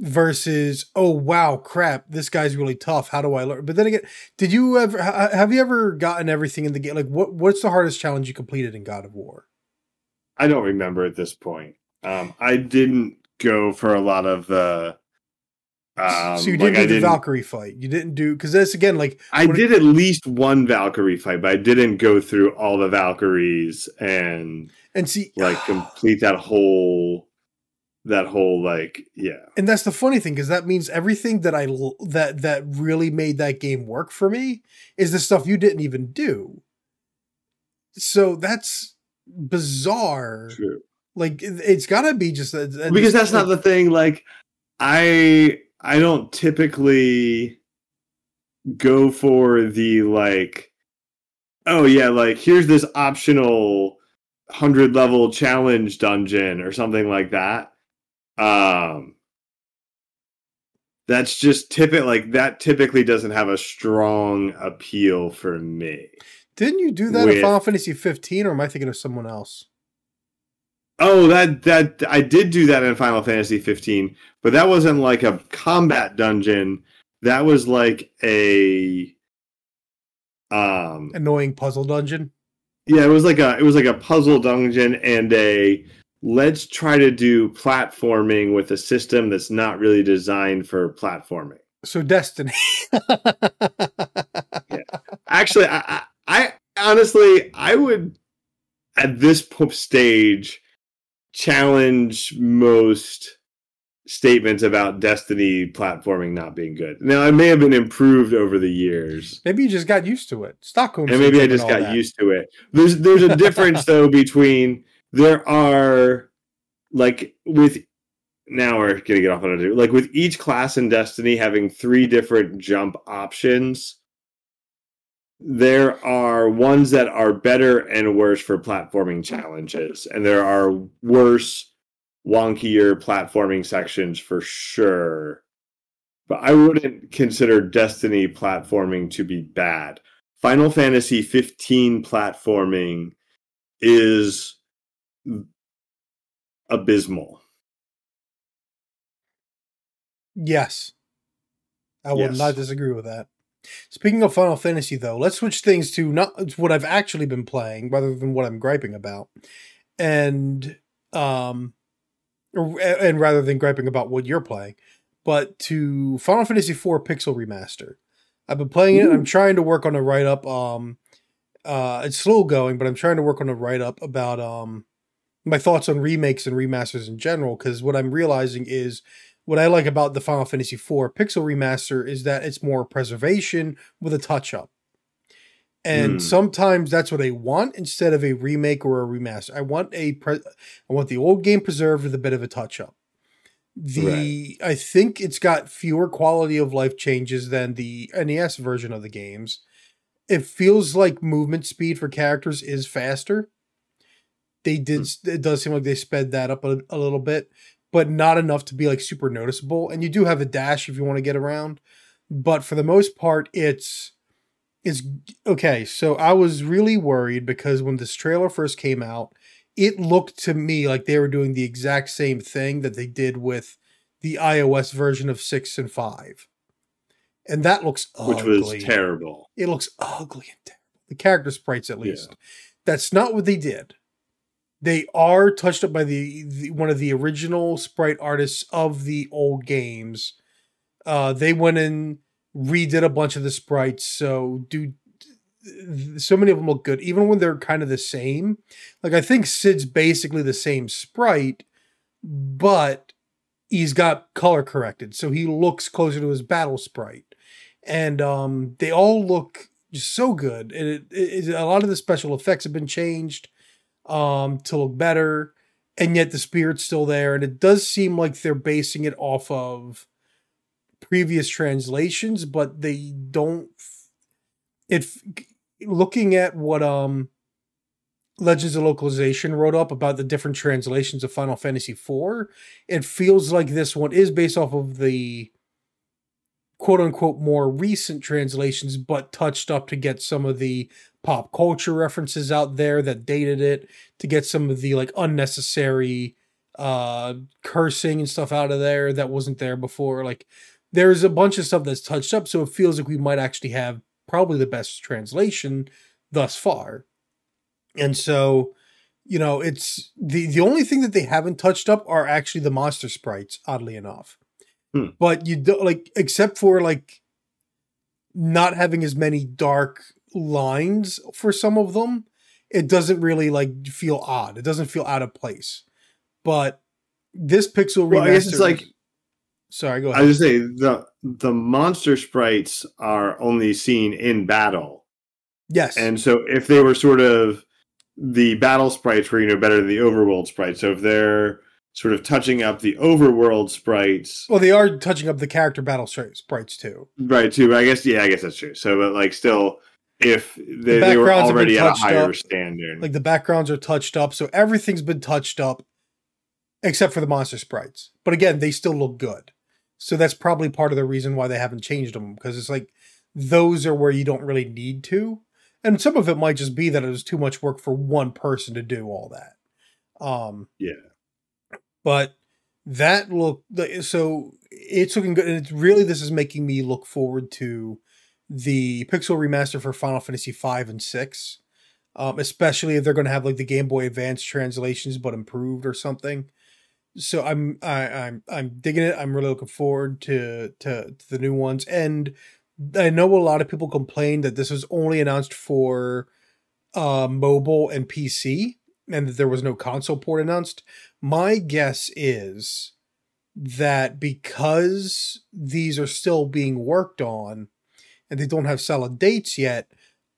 versus oh wow crap this guy's really tough. How do i learn? But then again did you ever have you ever gotten everything in the game? Like what what's the hardest challenge you completed in god of war? I don't remember at this point. Um i didn't go for a lot of the um, so you didn't like do the Valkyrie fight. You didn't do because that's again like I did it, at least one Valkyrie fight, but I didn't go through all the Valkyries and and see like complete that whole that whole like yeah. And that's the funny thing because that means everything that i that that really made that game work for me is the stuff you didn't even do. So that's bizarre. True. like it's gotta be just a, a, because that's like, not the thing like i i don't typically go for the like oh yeah like here's this optional 100 level challenge dungeon or something like that um, that's just typical. Like that typically doesn't have a strong appeal for me. Didn't you do that with, in Final Fantasy 15, or am I thinking of someone else? Oh, that that I did do that in Final Fantasy 15, but that wasn't like a combat dungeon. That was like a um annoying puzzle dungeon. Yeah, it was like a it was like a puzzle dungeon and a let's try to do platforming with a system that's not really designed for platforming. So Destiny. yeah. Actually, I, I, I honestly, I would at this stage challenge most statements about Destiny platforming not being good. Now, it may have been improved over the years. Maybe you just got used to it. Stockholm, and maybe I just got that. used to it. There's there's a difference though between there are like with now we're gonna get off on a like with each class in Destiny having three different jump options. There are ones that are better and worse for platforming challenges, and there are worse, wonkier platforming sections for sure. But I wouldn't consider Destiny platforming to be bad. Final Fantasy 15 platforming is abysmal. Yes. I will Yes. not disagree with that. Speaking of Final Fantasy, though, let's switch things to not what I've actually been playing rather than what I'm griping about. And, um, or- and rather than griping about what you're playing, but to Final Fantasy IV Pixel Remaster. I've been playing it. I'm trying to work on a write up. Um, uh, it's slow going, but I'm trying to work on a write up about um my thoughts on remakes and remasters in general. Because what I'm realizing is what I like about the Final Fantasy IV Pixel Remaster is that it's more preservation with a touch up. And Hmm. sometimes that's what I want instead of a remake or a remaster. I want a pre- I want the old game preserved with a bit of a touch up. The I think it's got fewer quality of life changes than the NES version of the games. It feels like movement speed for characters is faster. They did it does seem like they sped that up a, a little bit, but not enough to be like super noticeable. And you do have a dash if you want to get around, but for the most part it's it's okay. So I was really worried because when this trailer first came out, it looked to me like they were doing the exact same thing that they did with the iOS version of 6 and 5. And that looks which ugly. was terrible. It looks ugly and terrible. The character sprites, at Yeah. least. That's not what they did. They are touched up by the, the one of the original sprite artists of the old games. Uh, they went and redid a bunch of the sprites. So, do so many of them look good, even when they're kind of the same. Like I think Cid's basically the same sprite, but he's got color corrected, so he looks closer to his battle sprite. And um, they all look just so good. And it, it- a lot of the special effects have been changed um, to look better, and yet the spirit's still there. And it does seem like they're basing it off of previous translations, but they don't. If looking at what um Legends of Localization wrote up about the different translations of Final Fantasy IV, it feels like this one is based off of the quote unquote more recent translations, but touched up to get some of the pop culture references out there that dated it, to get some of the like unnecessary uh cursing and stuff out of there that wasn't there before. Like there's a bunch of stuff that's touched up, so it feels like we might actually have probably the best translation thus far. And so, you know, it's the the only thing that they haven't touched up are actually the monster sprites, oddly enough. Hmm. But you don't like except for like not having as many dark lines for some of them, it doesn't really like feel odd. It doesn't feel out of place. But this pixel Well, I guess it's like sorry, go ahead. I was say the the monster sprites are only seen in battle, yes. and so if they were sort of the battle sprites were you know better than the overworld sprites, so if they're sort of touching up the overworld sprites, well, they are touching up the character battle sprites too. right? Too, but I guess yeah, I guess that's true. So, but like still, if they, they were backgrounds have been already at a higher up. standard, Like the backgrounds are touched up, so everything's been touched up except for the monster sprites. But again, they still look good. So that's probably part of the reason why they haven't changed them because it's like those are where you don't really need to. And some of it might just be that it was too much work for one person to do all that. Um Yeah. But that look so it's looking good and it's really this is making me look forward to the pixel remaster for Final Fantasy 5 and 6 um, especially if they're going to have like the Game Boy Advance translations but improved or something. So I'm I, I'm I'm digging it. I'm really looking forward to, to to the new ones. And I know a lot of people complain that this was only announced for uh, mobile and PC, and that there was no console port announced. My guess is that because these are still being worked on, and they don't have solid dates yet,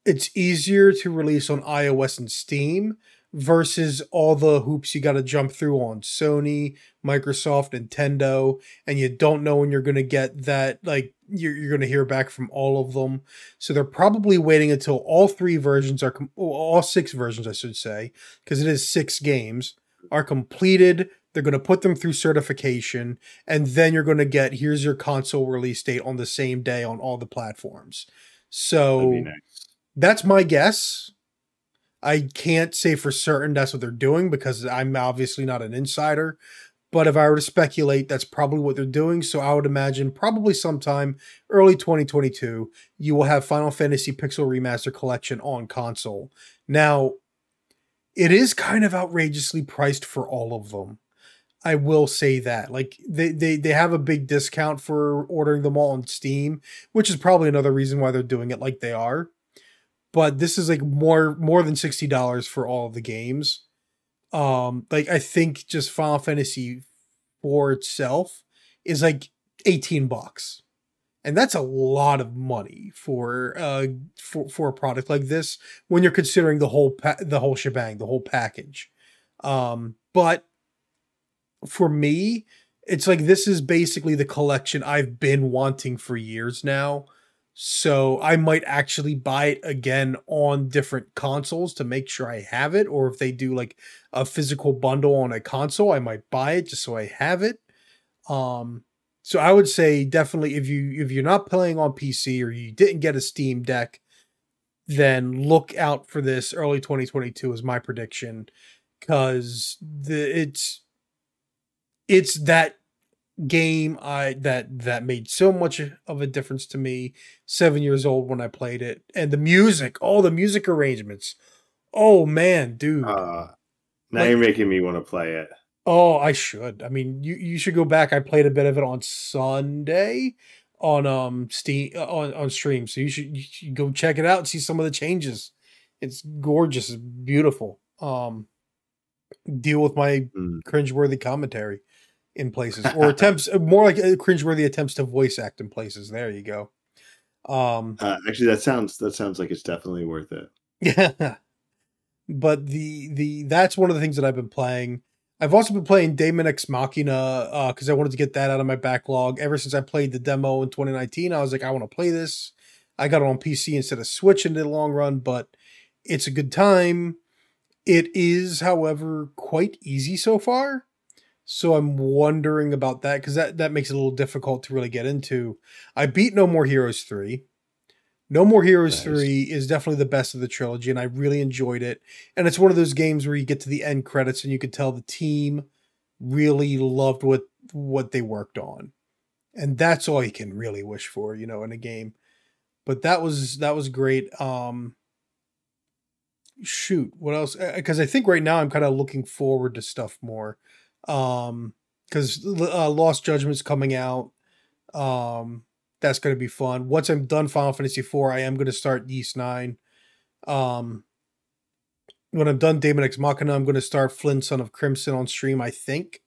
it's easier to release on iOS and Steam versus all the hoops you got to jump through on Sony, Microsoft, Nintendo, and you don't know when you're going to get that. Like you're, you're going to hear back from all of them. So they're probably waiting until all three versions are, com- oh, all six versions, I should say, because it is six games, are completed. They're going to put them through certification, and then you're going to get here's your console release date on the same day on all the platforms. So nice. that's my guess. I can't say for certain that's what they're doing because I'm obviously not an insider. But if I were to speculate, that's probably what they're doing. So I would imagine probably sometime early 2022, you will have Final Fantasy Pixel Remaster Collection on console. Now, it is kind of outrageously priced for all of them. I will say that. Like they, they they have a big discount for ordering them all on Steam, which is probably another reason why they're doing it like they are but this is like more more than sixty dollars for all the games. Um, like I think just Final Fantasy four itself is like eighteen bucks, and that's a lot of money for uh for for a product like this when you're considering the whole pa- the whole shebang, the whole package. Um, but for me, it's like this is basically the collection I've been wanting for years now. So I might actually buy it again on different consoles to make sure I have it. Or if they do like a physical bundle on a console, I might buy it just so I have it. Um, so I would say definitely if you if you're not playing on PC or you didn't get a Steam Deck, then look out for this early 2022 is my prediction because the it's it's that game I that that made so much of a difference to me 7 years old when I played it and the music all the music arrangements. Oh man dude. Uh, now like, you're making me want to play it. Oh I should. I mean you you should go back. I played a bit of it on Sunday on um Steam uh, on on stream so you should, you should go check it out and see some of the changes. It's gorgeous. It's beautiful. Um deal with my mm. cringeworthy commentary in places or attempts uh, more like uh, cringeworthy attempts to voice act in places. There you go. Um, uh, actually, that sounds that sounds like it's definitely worth it. Yeah, but the the that's one of the things that I've been playing. I've also been playing Daemon X Machina because uh, I wanted to get that out of my backlog. Ever since I played the demo in 2019, I was like, I want to play this. I got it on PC instead of Switch in the long run, but it's a good time. It is, however, quite easy so far. So I'm wondering about that because that, that makes it a little difficult to really get into. I beat No More Heroes 3. No More Heroes nice. 3 is definitely the best of the trilogy, and I really enjoyed it. And it's one of those games where you get to the end credits and you could tell the team really loved what what they worked on. And that's all you can really wish for, you know, in a game. But that was that was great. Um shoot, what else? Because I think right now I'm kind of looking forward to stuff more um because uh, lost judgment's coming out. Um that's going to be fun. Once i'm done final fantasy 4 i am going to start Ys 9 um when i'm done Daemon X Machina i'm going to start flynn son of crimson on stream i think.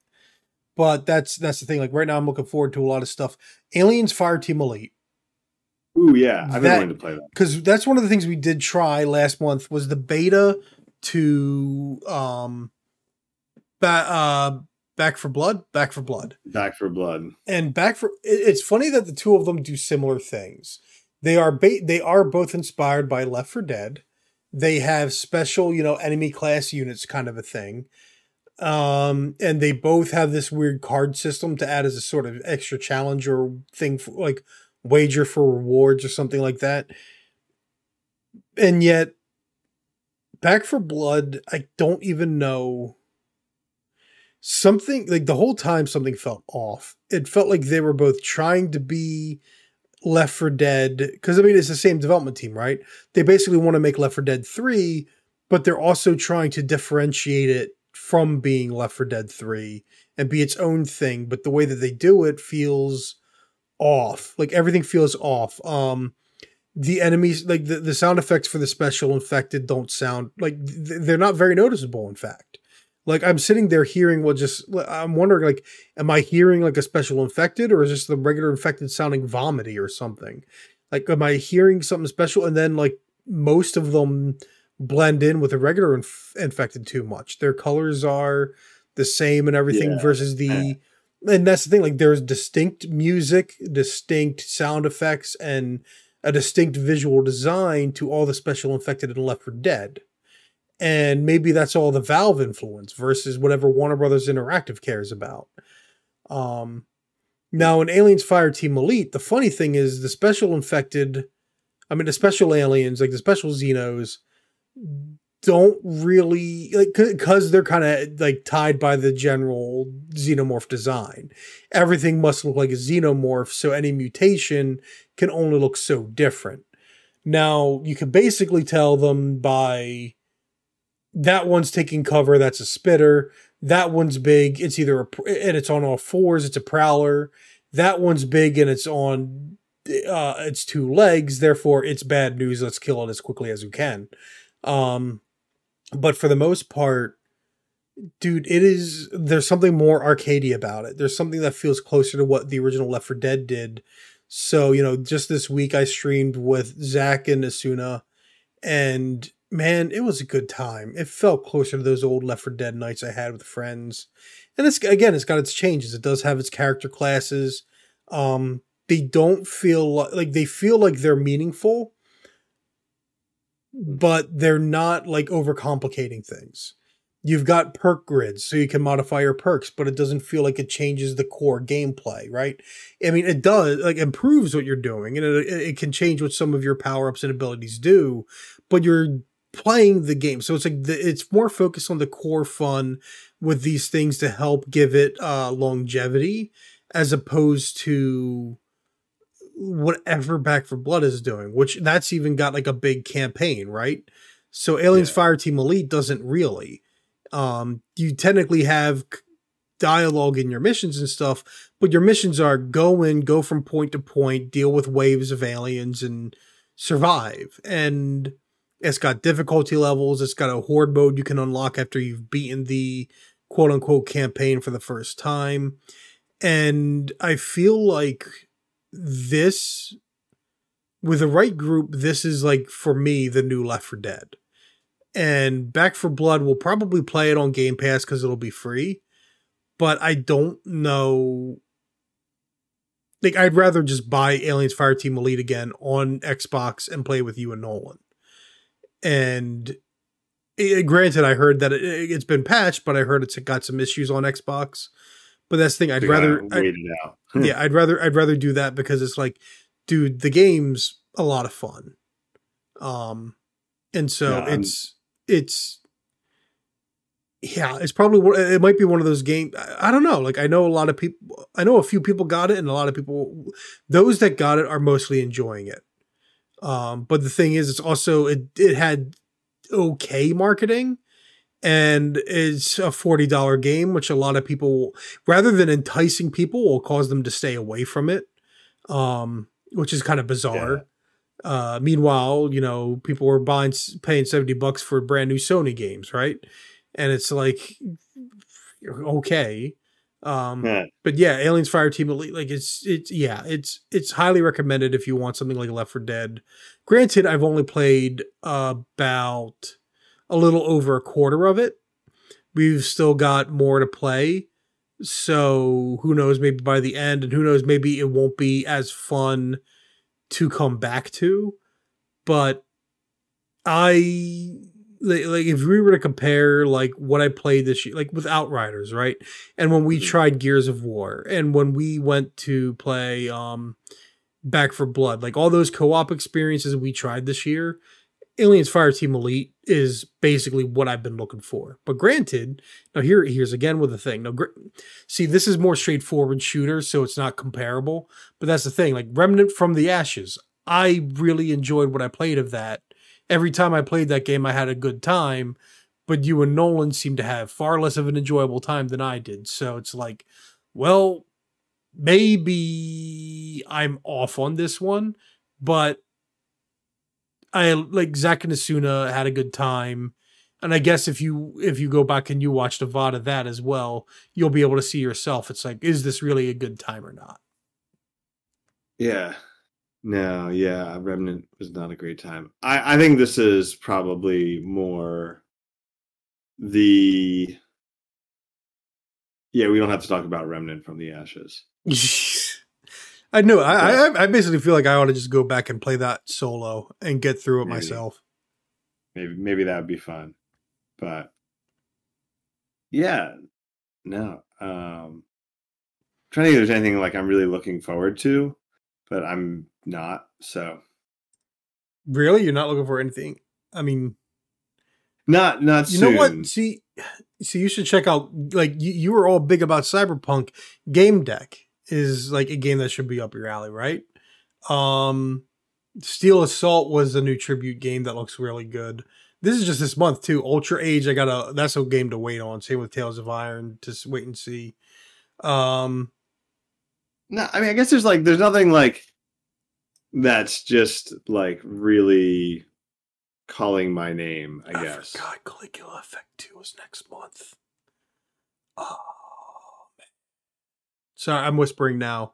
But that's that's the thing like right now i'm looking forward to a lot of stuff. Aliens fireteam elite. Ooh, yeah, I've been wanting to play that. because that's one of the things we did try last month was the beta to um ba- uh, Back 4 Blood, Back 4 Blood, Back 4 Blood, and Back for. It's funny that the two of them do similar things. They are ba- they are both inspired by Left 4 Dead. They have special, you know, enemy class units, kind of a thing. Um, and they both have this weird card system to add as a sort of extra challenge or thing, for, like wager for rewards or something like that. And yet, Back 4 Blood, I don't even know something like the whole time something felt off. It felt like they were both trying to be Left 4 Dead because I mean it's the same development team, right? They basically want to make Left 4 Dead 3, but they're also trying to differentiate it from being Left 4 Dead 3 and be its own thing, but the way that they do it feels off. Like everything feels off. Um the enemies like the, the sound effects for the special infected don't sound like they're not very noticeable in fact like I'm sitting there hearing what just I'm wondering like am I hearing like a special infected or is this the regular infected sounding vomity or something? Like am I hearing something special and then like most of them blend in with the regular inf- infected too much. Their colors are the same and everything Yeah. versus the and that's the thing like there's distinct music, distinct sound effects and a distinct visual design to all the special infected in Left 4 Dead. And maybe that's all the Valve influence versus whatever Warner Brothers Interactive cares about. Um now in Aliens Fireteam Elite, the funny thing is the special infected I mean the special aliens, like the special Xenos, don't really like because they're kind of like tied by the general xenomorph design. Everything must look like a xenomorph, so any mutation can only look so different. Now you can basically tell them by that one's taking cover, that's a spitter. That one's big, it's either a and it's on all fours, it's a prowler. That one's big and it's on uh it's two legs, therefore it's bad news. Let's kill it as quickly as we can. Um but for the most part, dude, it is there's something more arcadey about it. There's something that feels closer to what the original Left 4 Dead did. So, you know, just this week I streamed with Zach and Asuna, and man, it was a good time. It felt closer to those old Left 4 Dead nights I had with friends. And it's again, it's got its changes. It does have its character classes. Um, they don't feel like, like they feel like they're meaningful, but they're not like overcomplicating things. You've got perk grids, so you can modify your perks, but it doesn't feel like it changes the core gameplay, right? I mean, it does, like, improves what you're doing, and it, it can change what some of your power ups and abilities do, but you're playing the game. So it's like, the, it's more focused on the core fun with these things to help give it uh, longevity as opposed to whatever Back 4 Blood is doing, which that's even got like a big campaign, right? So Aliens Yeah. Fireteam Elite doesn't really. Um, you technically have dialogue in your missions and stuff, but your missions are go in, go from point to point, deal with waves of aliens, and survive. And it's got difficulty levels. It's got a horde mode you can unlock after you've beaten the quote unquote campaign for the first time. And I feel like this, with the right group, this is like for me the new Left 4 Dead. And Back 4 Blood will probably play it on Game Pass because it'll be free. But I don't know. Like, I'd rather just buy Aliens Fireteam Elite again on Xbox and play with you and Nolan. And eh, granted, I heard that it, it's been patched, but I heard it's got some issues on Xbox. But that's the thing. I'd You rather wait it out. yeah, I'd rather I'd rather do that because it's like, dude, the game's a lot of fun. Um, and so Yeah, I'm- it's it's yeah, it's probably it might be one of those games. I don't know. Like I know a lot of people. I know a few people got it, and a lot of people. Those that got it are mostly enjoying it. Um, but the thing is, it's also it it had okay marketing. And it's a forty dollar game, which a lot of people, rather than enticing people, will cause them to stay away from it, um, which is kind of bizarre. Uh, meanwhile, you know, people were buying, paying seventy bucks for brand new Sony games, right? And it's like, okay, um, Yeah. but yeah, Aliens Fireteam Elite, like it's it's yeah, it's it's highly recommended if you want something like Left 4 Dead. Granted, I've only played about a little over a quarter of it. We've still got more to play. So who knows, maybe by the end, and who knows, maybe it won't be as fun to come back to. But I like, if we were to compare like what I played this year, like with Outriders, right? And when we Mhm. tried Gears of War, and when we went to play um Back 4 Blood, like all those co-op experiences we tried this year, Aliens Fireteam Elite is basically what I've been looking for. But granted, now here here's again with the thing. Now, gr- see, this is more straightforward shooter, so it's not comparable. But that's the thing. Like Remnant from the Ashes, I really enjoyed what I played of that. Every time I played that game, I had a good time. But you and Nolan seem to have far less of an enjoyable time than I did. So it's like, well, maybe I'm off on this one, but I like Zach and Asuna had a good time. And I guess if you if you go back and you watch the VOD of that as well, you'll be able to see yourself. It's like, is this really a good time or not? Yeah. No, yeah, Remnant was not a great time. I, I think this is probably more the yeah, we don't have to talk about Remnant from the Ashes. I know. I, I I basically feel like I ought to just go back and play that solo and get through it Maybe. myself. Maybe maybe that would be fun. But yeah, no. Um trying to think if there's anything like I'm really looking forward to, but I'm not. So Really, you're not looking for anything? I mean, not not you soon. know what? See, see, you should check out. Like you, you were all big about Cyberpunk. Gamedec is like a game that should be up your alley, right? Um, Steel Assault was a new tribute game that looks really good. This is just this month too. Ultra Age, I got a that's a game to wait on. Same with Tails of Iron. Just wait and see. Um, No, I mean I guess there's like there's nothing like that's just like really calling my name, I guess. forgot Caligula Effect 2 is next month. Oh, man. Sorry, I'm whispering now.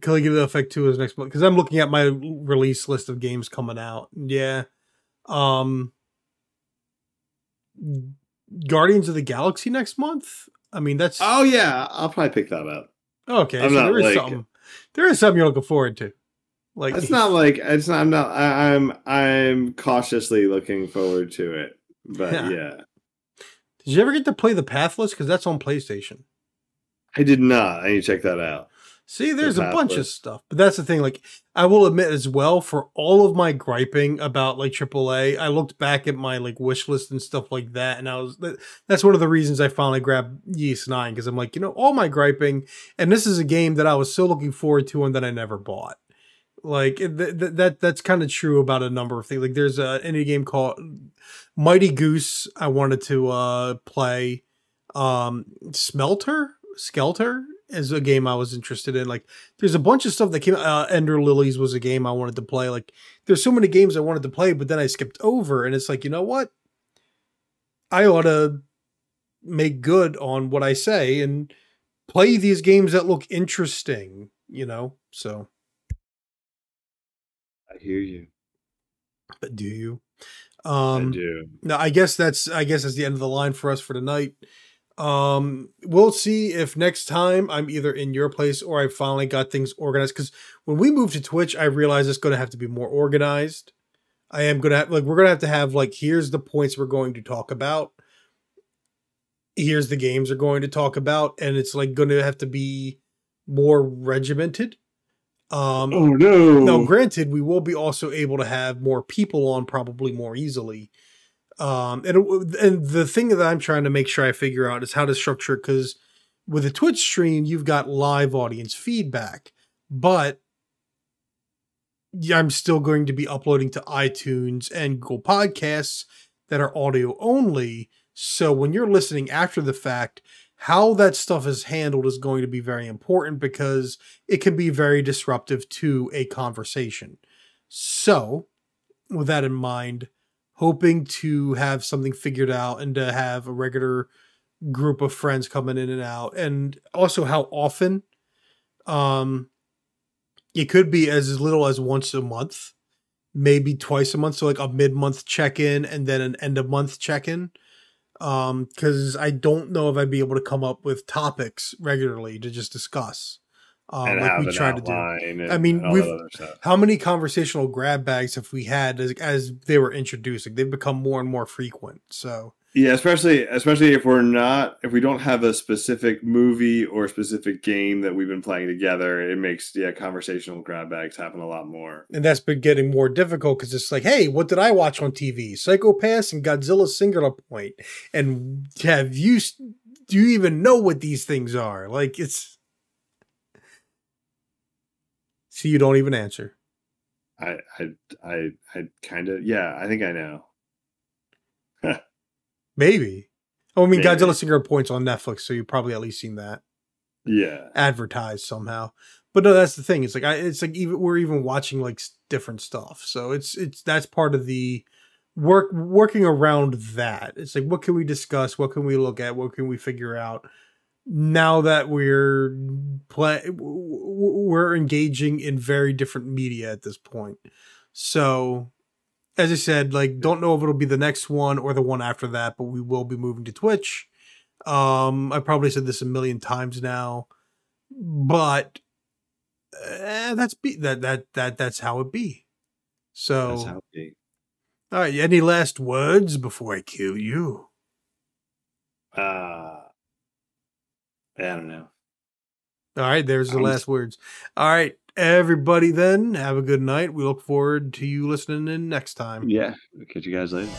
Caligula Effect 2 is next month because I'm looking at my release list of games coming out. Yeah. Um Guardians of the Galaxy next month? I mean, that's Oh yeah, I'll probably pick that up. okay. So there is like- something. There is something you're looking forward to. Like It's not like it's not. I'm not. I, I'm I'm cautiously looking forward to it. But Yeah. yeah, Did you ever get to play the Pathless? Because that's on PlayStation. I did not. I need to check that out. See, there's a bunch of stuff, but that's the thing. Like, I will admit as well, for all of my griping about like AAA, I looked back at my like wish list and stuff like that, and I was that, that's one of the reasons I finally grabbed Ys Nine because I'm like, you know, all my griping, and this is a game that I was so looking forward to and that I never bought. Like th- th- that that's kind of true about a number of things. Like there's a indie game called Mighty Goose. I wanted to uh play. Um, Smelter, Skelter is a game I was interested in. Like there's a bunch of stuff that came uh, ender lilies was a game i wanted to play like there's so many games i wanted to play but then i skipped over and it's like you know what i ought to make good on what i say and play these games that look interesting you know so hear you. but do. You I um do. no i guess that's i guess that's the end of the line for us for tonight. Um we'll see if next time i'm either in your place or i finally got things organized because when we move to twitch i realize it's going to have to be more organized. I am going to have like we're going to have to have like here's the points we're going to talk about. Here's the games we're going to talk about and it's like going to have to be more regimented um Oh no! now, granted, we will be also able to have more people on probably more easily. Um, and and the thing that I'm trying to make sure I figure out is how to structure it because with a Twitch stream, you've got live audience feedback, but I'm still going to be uploading to iTunes and Google Podcasts that are audio only. So when you're listening after the fact, how that stuff is handled is going to be very important because it can be very disruptive to a conversation. So, with that in mind, hoping to have something figured out and to have a regular group of friends coming in and out, and also how often. Um, it could be as little as once a month, maybe twice a month. So like a mid month check in and then an end of month check in um because i don't know if i'd be able to come up with topics regularly to just discuss um like we try to do and I mean, we've- that other stuff. how many conversational grab bags have we had as, as they were introducing they've become more and more frequent so Yeah, especially especially if we're not if we don't have a specific movie or specific game that we've been playing together, it makes yeah conversational grab bags happen a lot more. and that's been getting more difficult because it's like hey what did i watch on tv Psycho-Pass and godzilla singular Point. point and have you do you even know what these things are like it's see you don't even answer I I I I kind of yeah, I think I know. maybe oh i mean Maybe. godzilla singular points on netflix so you've probably at least seen that Yeah. advertised somehow. But no, that's the thing. It's like I, it's like even we're even watching like different stuff. So it's it's that's part of the work working around that. It's like what can we discuss? What can we look at? What can we figure out? now that we're play we're engaging in very different media at this point. So as I said, like don't know if it'll be the next one or the one after that, but we will be moving to Twitch. Um, I probably said this a million times now, but uh, that's be that that that that's how it be. So That's how it be. all right, any last words before I kill you? Uh, I don't know. All right, there's the I'm last words. All right, everybody, then have a good night. We look forward to you listening in next time. Yeah, catch you guys later.